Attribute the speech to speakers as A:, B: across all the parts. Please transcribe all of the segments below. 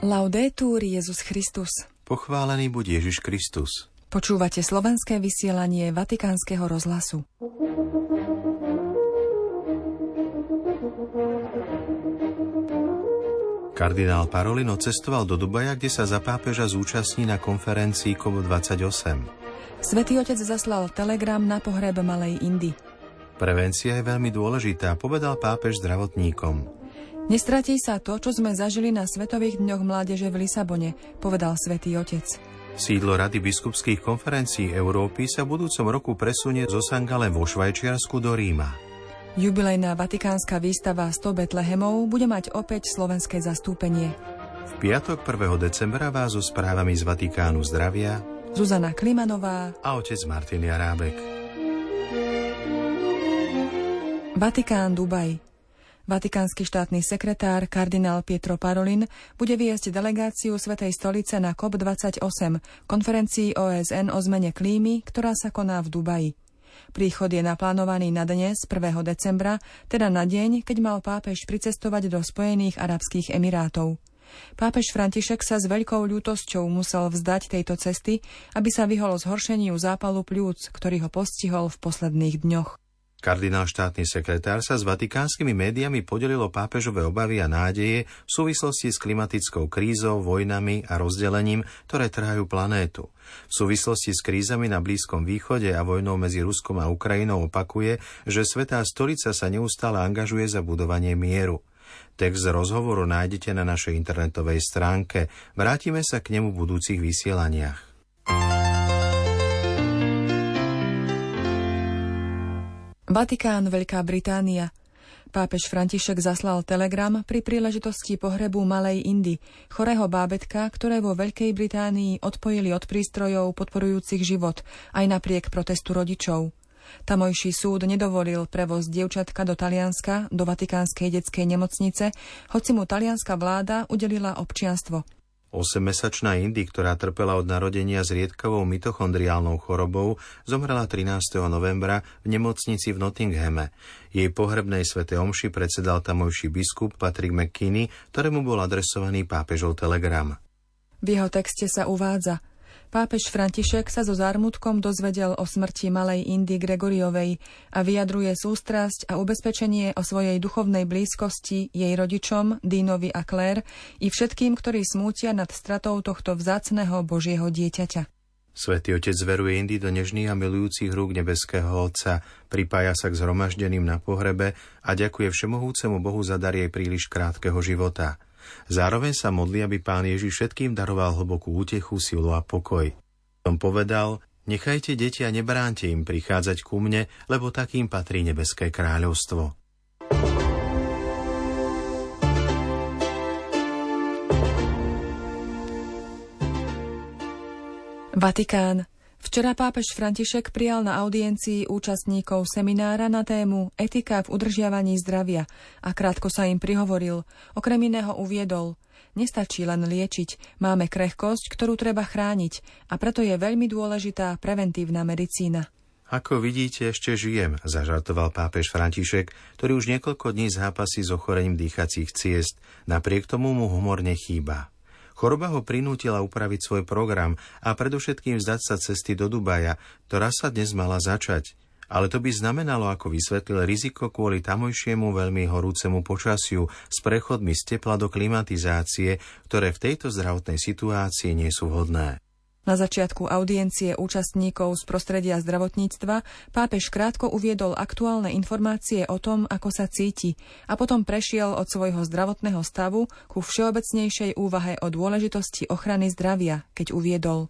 A: Laudetur Jezus Christus.
B: Pochválený buď Ježiš Kristus.
A: Počúvate slovenské vysielanie Vatikánskeho rozhlasu.
B: Kardinál Parolino cestoval do Dubaja, kde sa za pápeža zúčastní na konferencii COP28.
A: Svetý otec zaslal telegram na pohreb Malej Indy.
B: Prevencia je veľmi dôležitá, povedal pápež zdravotníkom.
A: Nestratí sa to, čo sme zažili na Svetových dňoch mládeže v Lisabone, povedal svätý Otec.
B: Sídlo Rady biskupských konferencií Európy sa v budúcom roku presunie zo Sangale vo Švajčiarsku do Ríma.
A: Jubilejná vatikánska výstava 100 Betlehemov bude mať opäť slovenské zastúpenie.
B: V piatok 1. decembra vás so správami z Vatikánu zdravia
A: Zuzana Klimanová
B: a otec Martin Jarábek.
A: Vatikán Dubaj Vatikánsky štátny sekretár kardinál Pietro Parolin bude viesť delegáciu Svetej stolice na COP28, konferencii OSN o zmene klímy, ktorá sa koná v Dubaji. Príchod je naplánovaný na dnes, 1. decembra, teda na deň, keď mal pápež pricestovať do Spojených arabských emirátov. Pápež František sa s veľkou ľútosťou musel vzdať tejto cesty, aby sa vyhol zhoršeniu zápalu pľúc, ktorý ho postihol v posledných dňoch.
B: Kardinál štátny sekretár sa s vatikánskymi médiami podelilo pápežové obavy a nádeje v súvislosti s klimatickou krízou, vojnami a rozdelením, ktoré trhajú planétu. V súvislosti s krízami na Blízkom východe a vojnou medzi Ruskom a Ukrajinou opakuje, že Svetá stolica sa neustále angažuje za budovanie mieru. Text rozhovoru nájdete na našej internetovej stránke. Vrátime sa k nemu v budúcich vysielaniach.
A: Vatikán, Veľká Británia. Pápež František zaslal telegram pri príležitosti pohrebu Malej Indy, chorého bábetka, ktoré vo Veľkej Británii odpojili od prístrojov podporujúcich život, aj napriek protestu rodičov. Tamojší súd nedovolil prevoz dievčatka do Talianska, do Vatikánskej detskej nemocnice, hoci mu talianská vláda udelila občianstvo.
B: 8-mesačná Indy, ktorá trpela od narodenia s riedkavou mitochondriálnou chorobou, zomrela 13. novembra v nemocnici v Nottinghame. Jej pohrebnej svete omši predsedal tamojší biskup Patrick McKinney, ktorému bol adresovaný pápežov telegram.
A: V jeho texte sa uvádza – Pápež František sa so zármutkom dozvedel o smrti malej Indy Gregoriovej a vyjadruje sústrasť a ubezpečenie o svojej duchovnej blízkosti jej rodičom, Dínovi a Claire i všetkým, ktorí smútia nad stratou tohto vzácného Božieho dieťaťa.
B: Svetý otec zveruje Indy do nežných a milujúcich rúk nebeského Otca, pripája sa k zhromaždeným na pohrebe a ďakuje všemohúcemu Bohu za dar jej príliš krátkeho života – Zároveň sa modlí, aby pán Ježiš všetkým daroval hlbokú útechu, silu a pokoj. On povedal, nechajte deti a nebránte im prichádzať ku mne, lebo takým patrí nebeské kráľovstvo.
A: Vatikán. Včera pápež František prijal na audiencii účastníkov seminára na tému Etika v udržiavaní zdravia a krátko sa im prihovoril. Okrem iného uviedol Nestačí len liečiť, máme krehkosť, ktorú treba chrániť a preto je veľmi dôležitá preventívna medicína.
B: Ako vidíte, ešte žijem, zažartoval pápež František, ktorý už niekoľko dní zápasí s ochorením dýchacích ciest. Napriek tomu mu humor nechýba. Choroba ho prinútila upraviť svoj program a predovšetkým vzdať sa cesty do Dubaja, ktorá sa dnes mala začať. Ale to by znamenalo, ako vysvetlil, riziko kvôli tamojšiemu veľmi horúcemu počasiu s prechodmi z tepla do klimatizácie, ktoré v tejto zdravotnej situácii nie sú vhodné.
A: Na začiatku audiencie účastníkov z prostredia zdravotníctva pápež krátko uviedol aktuálne informácie o tom, ako sa cíti a potom prešiel od svojho zdravotného stavu ku všeobecnejšej úvahe o dôležitosti ochrany zdravia, keď uviedol.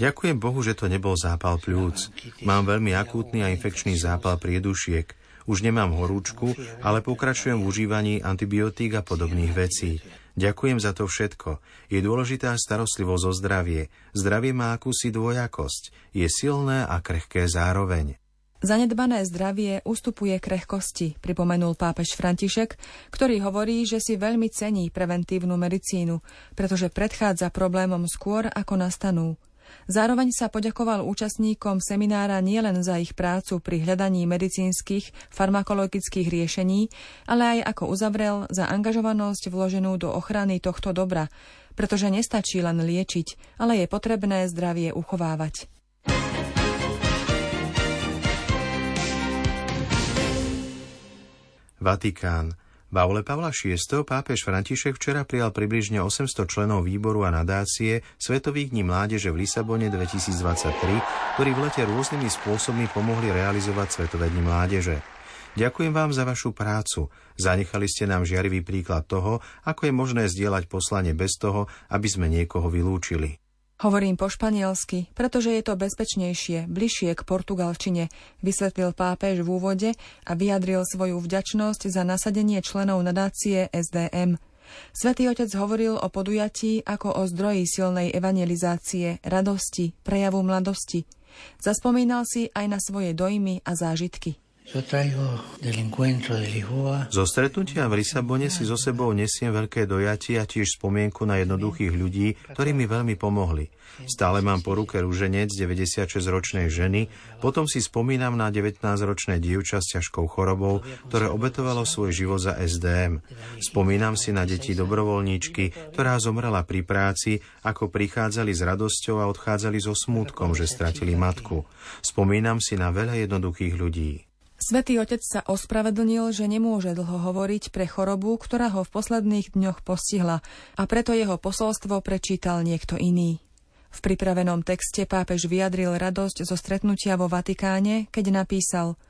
B: Ďakujem Bohu, že to nebol zápal pľúc. Mám veľmi akútny a infekčný zápal priedušiek. Už nemám horúčku, ale pokračujem v užívaní antibiotík a podobných vecí. Ďakujem za to všetko. Je dôležitá starostlivosť o zdravie. Zdravie má akúsi dvojakosť. Je silné a krehké zároveň.
A: Zanedbané zdravie ustupuje krehkosti, pripomenul pápež František, ktorý hovorí, že si veľmi cení preventívnu medicínu, pretože predchádza problémom skôr, ako nastanú. Zároveň sa poďakoval účastníkom seminára nielen za ich prácu pri hľadaní medicínskych, farmakologických riešení, ale aj ako uzavrel za angažovanosť vloženú do ochrany tohto dobra, pretože nestačí len liečiť, ale je potrebné zdravie uchovávať.
B: Vatikán. Baule Pavla VI. pápež František včera prijal približne 800 členov výboru a nadácie Svetových dní mládeže v Lisabone 2023, ktorí v lete rôznymi spôsobmi pomohli realizovať Svetové dni mládeže. Ďakujem vám za vašu prácu. Zanechali ste nám žiarivý príklad toho, ako je možné zdieľať poslanie bez toho, aby sme niekoho vylúčili.
A: Hovorím po španielsky, pretože je to bezpečnejšie, bližšie k portugalčine, vysvetlil pápež v úvode a vyjadril svoju vďačnosť za nasadenie členov nadácie SDM. Svetý otec hovoril o podujatí ako o zdroji silnej evangelizácie, radosti, prejavu mladosti. Zaspomínal si aj na svoje dojmy a zážitky.
B: Zo stretnutia v Lisabone si so sebou nesiem veľké dojatie a tiež spomienku na jednoduchých ľudí, ktorí mi veľmi pomohli. Stále mám po ruke rúženec 96-ročnej ženy, potom si spomínam na 19-ročné dievča s ťažkou chorobou, ktoré obetovalo svoj život za SDM. Spomínam si na deti dobrovoľníčky, ktorá zomrela pri práci, ako prichádzali s radosťou a odchádzali so smútkom, že stratili matku. Spomínam si na veľa jednoduchých ľudí.
A: Svetý otec sa ospravedlnil, že nemôže dlho hovoriť pre chorobu, ktorá ho v posledných dňoch postihla a preto jeho posolstvo prečítal niekto iný. V pripravenom texte pápež vyjadril radosť zo stretnutia vo Vatikáne, keď napísal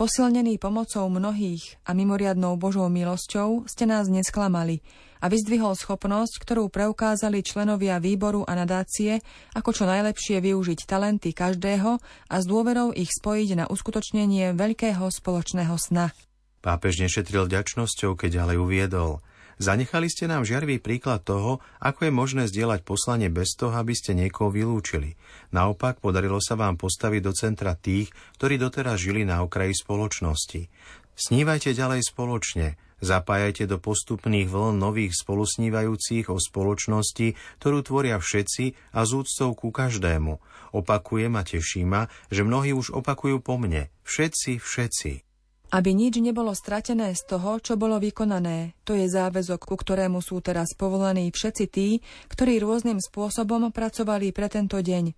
A: Posilnený pomocou mnohých a mimoriadnou Božou milosťou ste nás nesklamali a vyzdvihol schopnosť, ktorú preukázali členovia výboru a nadácie, ako čo najlepšie využiť talenty každého a s dôverou ich spojiť na uskutočnenie veľkého spoločného sna.
B: Pápež nešetril vďačnosťou, keď ďalej uviedol – Zanechali ste nám žiarvý príklad toho, ako je možné zdieľať poslanie bez toho, aby ste niekoho vylúčili. Naopak, podarilo sa vám postaviť do centra tých, ktorí doteraz žili na okraji spoločnosti. Snívajte ďalej spoločne, zapájajte do postupných vln nových spolusnívajúcich o spoločnosti, ktorú tvoria všetci a z úctou ku každému. Opakujem a teší ma, že mnohí už opakujú po mne. Všetci, všetci.
A: Aby nič nebolo stratené z toho, čo bolo vykonané, to je záväzok, ku ktorému sú teraz povolaní všetci tí, ktorí rôznym spôsobom pracovali pre tento deň.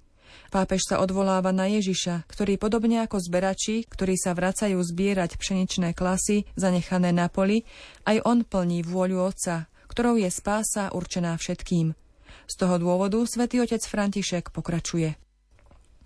A: Pápež sa odvoláva na Ježiša, ktorý podobne ako zberači, ktorí sa vracajú zbierať pšeničné klasy zanechané na poli, aj on plní vôľu Otca, ktorou je spása určená všetkým. Z toho dôvodu svätý otec František pokračuje.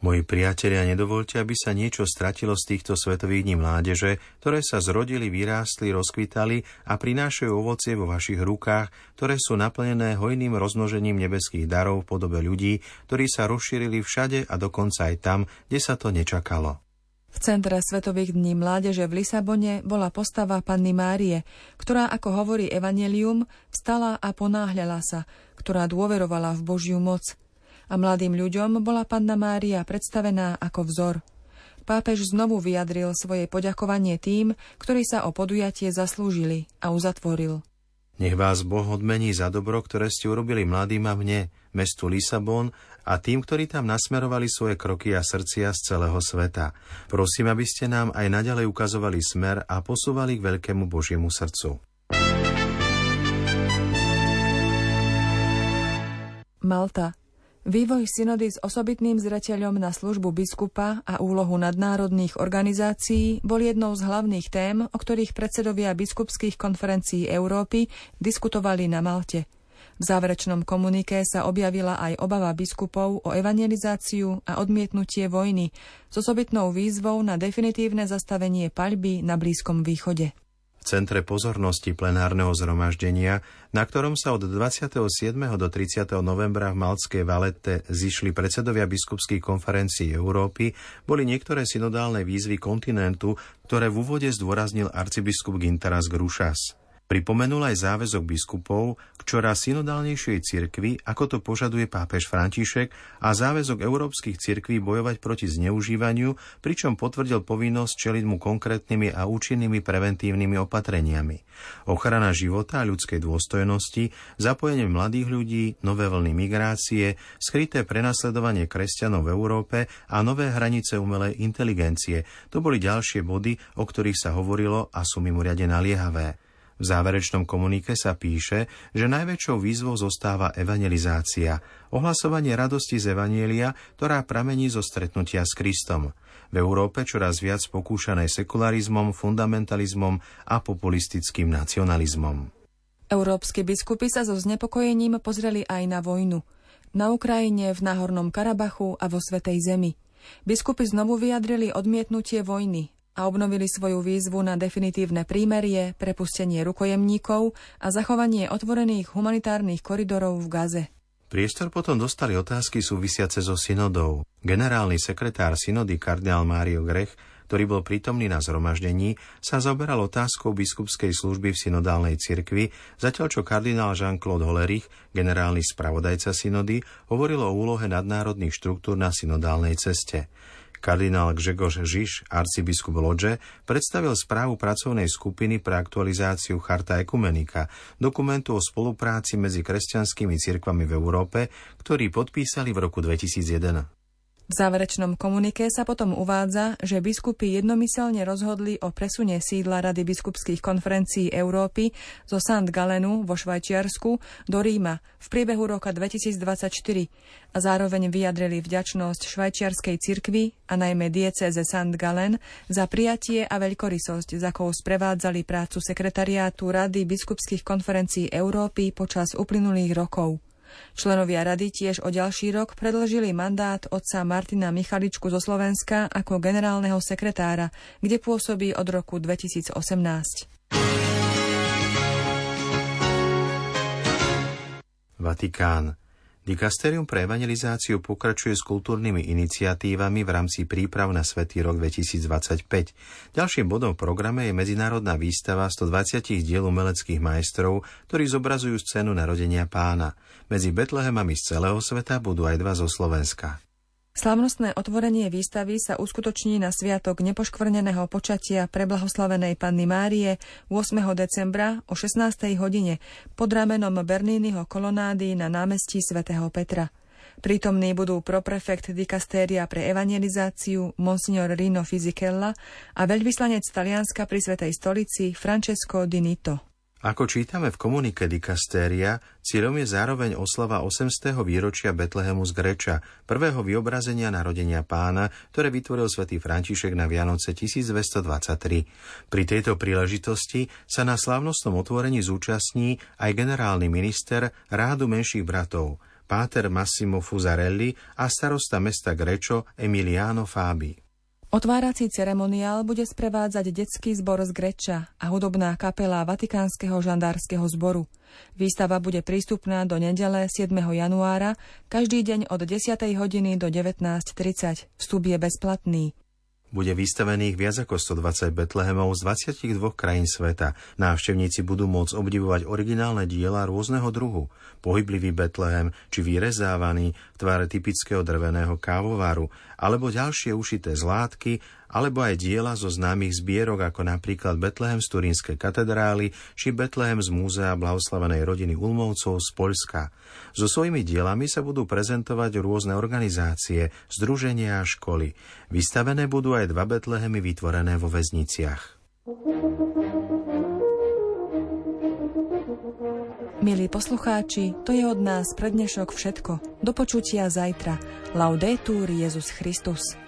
B: Moji priatelia, nedovolte, aby sa niečo stratilo z týchto svetových dní mládeže, ktoré sa zrodili, vyrástli, rozkvitali a prinášajú ovocie vo vašich rukách, ktoré sú naplnené hojným rozmnožením nebeských darov v podobe ľudí, ktorí sa rozšírili všade a dokonca aj tam, kde sa to nečakalo.
A: V centre Svetových dní mládeže v Lisabone bola postava Panny Márie, ktorá, ako hovorí Evangelium, vstala a ponáhľala sa, ktorá dôverovala v Božiu moc – a mladým ľuďom bola panna Mária predstavená ako vzor. Pápež znovu vyjadril svoje poďakovanie tým, ktorí sa o podujatie zaslúžili a uzatvoril.
B: Nech vás Boh odmení za dobro, ktoré ste urobili mladým a mne, mestu Lisabon a tým, ktorí tam nasmerovali svoje kroky a srdcia z celého sveta. Prosím, aby ste nám aj naďalej ukazovali smer a posúvali k veľkému Božiemu srdcu.
A: Malta Vývoj synody s osobitným zreteľom na službu biskupa a úlohu nadnárodných organizácií bol jednou z hlavných tém, o ktorých predsedovia biskupských konferencií Európy diskutovali na Malte. V záverečnom komuniké sa objavila aj obava biskupov o evangelizáciu a odmietnutie vojny s osobitnou výzvou na definitívne zastavenie paľby na Blízkom východe
B: centre pozornosti plenárneho zhromaždenia, na ktorom sa od 27. do 30. novembra v Malckej Valete zišli predsedovia biskupských konferencií Európy, boli niektoré synodálne výzvy kontinentu, ktoré v úvode zdôraznil arcibiskup Gintaras Grušas. Pripomenul aj záväzok biskupov, čoraz synodálnejšej cirkvi, ako to požaduje pápež František a záväzok európskych cirkví bojovať proti zneužívaniu, pričom potvrdil povinnosť čeliť mu konkrétnymi a účinnými preventívnymi opatreniami. Ochrana života a ľudskej dôstojnosti, zapojenie mladých ľudí, nové vlny migrácie, skryté prenasledovanie kresťanov v Európe a nové hranice umelej inteligencie. To boli ďalšie body, o ktorých sa hovorilo a sú mimoriadne naliehavé. V záverečnom komunike sa píše, že najväčšou výzvou zostáva evangelizácia, ohlasovanie radosti z Evanielia, ktorá pramení zo stretnutia s Kristom. V Európe čoraz viac pokúšané sekularizmom, fundamentalizmom a populistickým nacionalizmom.
A: Európske biskupy sa so znepokojením pozreli aj na vojnu. Na Ukrajine, v Náhornom Karabachu a vo Svetej Zemi. Biskupy znovu vyjadrili odmietnutie vojny a obnovili svoju výzvu na definitívne prímerie, prepustenie rukojemníkov a zachovanie otvorených humanitárnych koridorov v Gaze.
B: Priestor potom dostali otázky súvisiace so synodou. Generálny sekretár synody kardinál Mário Grech, ktorý bol prítomný na zhromaždení, sa zaoberal otázkou biskupskej služby v synodálnej cirkvi, zatiaľ čo kardinál Jean-Claude Hollerich, generálny spravodajca synody, hovoril o úlohe nadnárodných štruktúr na synodálnej ceste. Kardinál Gžegoš Žiž, arcibiskup Lodže, predstavil správu pracovnej skupiny pre aktualizáciu Charta Ekumenika, dokumentu o spolupráci medzi kresťanskými cirkvami v Európe, ktorý podpísali v roku 2001.
A: V záverečnom komunike sa potom uvádza, že biskupy jednomyselne rozhodli o presune sídla Rady biskupských konferencií Európy zo St. Galenu vo Švajčiarsku do Ríma v priebehu roka 2024 a zároveň vyjadrili vďačnosť švajčiarskej cirkvi a najmä dieceze St. Galen za prijatie a veľkorysosť, za akou sprevádzali prácu sekretariátu Rady biskupských konferencií Európy počas uplynulých rokov. Členovia rady tiež o ďalší rok predložili mandát otca Martina Michaličku zo Slovenska ako generálneho sekretára, kde pôsobí od roku 2018.
B: Vatikán. Dikasterium pre evangelizáciu pokračuje s kultúrnymi iniciatívami v rámci príprav na Svetý rok 2025. Ďalším bodom v programe je medzinárodná výstava 120 diel umeleckých majstrov, ktorí zobrazujú scénu narodenia pána. Medzi Betlehemami z celého sveta budú aj dva zo Slovenska.
A: Slavnostné otvorenie výstavy sa uskutoční na sviatok nepoškvrneného počatia preblahoslavenej Panny Márie 8. decembra o 16. hodine pod ramenom Bernínnyho kolonády na námestí svätého Petra. Prítomní budú proprefekt dikastéria pre evangelizáciu Monsignor Rino Fisichella a veľvyslanec Talianska pri Svetej stolici Francesco Di Nito.
B: Ako čítame v komunike Dikastéria, cieľom je zároveň oslava 800. výročia Betlehemu z Greča, prvého vyobrazenia narodenia pána, ktoré vytvoril svätý František na Vianoce 1223. Pri tejto príležitosti sa na slávnostnom otvorení zúčastní aj generálny minister rádu menších bratov, páter Massimo Fusarelli a starosta mesta Grečo Emiliano Fabi.
A: Otvárací ceremoniál bude sprevádzať detský zbor z Greča a hudobná kapela Vatikánskeho žandárskeho zboru. Výstava bude prístupná do nedele 7. januára, každý deň od 10. hodiny do 19.30. Vstup je bezplatný.
B: Bude vystavených viac ako 120 Betlehemov z 22 krajín sveta. Návštevníci budú môcť obdivovať originálne diela rôzneho druhu. Pohyblivý Betlehem či vyrezávaný v tvare typického drveného kávovaru, alebo ďalšie ušité zlátky, alebo aj diela zo známych zbierok ako napríklad Betlehem z Turínskej katedrály či Betlehem z Múzea blahoslavenej rodiny Ulmovcov z Poľska. So svojimi dielami sa budú prezentovať rôzne organizácie, združenia a školy. Vystavené budú aj dva Betlehemy vytvorené vo väzniciach.
A: Milí poslucháči, to je od nás prednešok všetko. Do počutia zajtra. Laudetur Jezus Christus.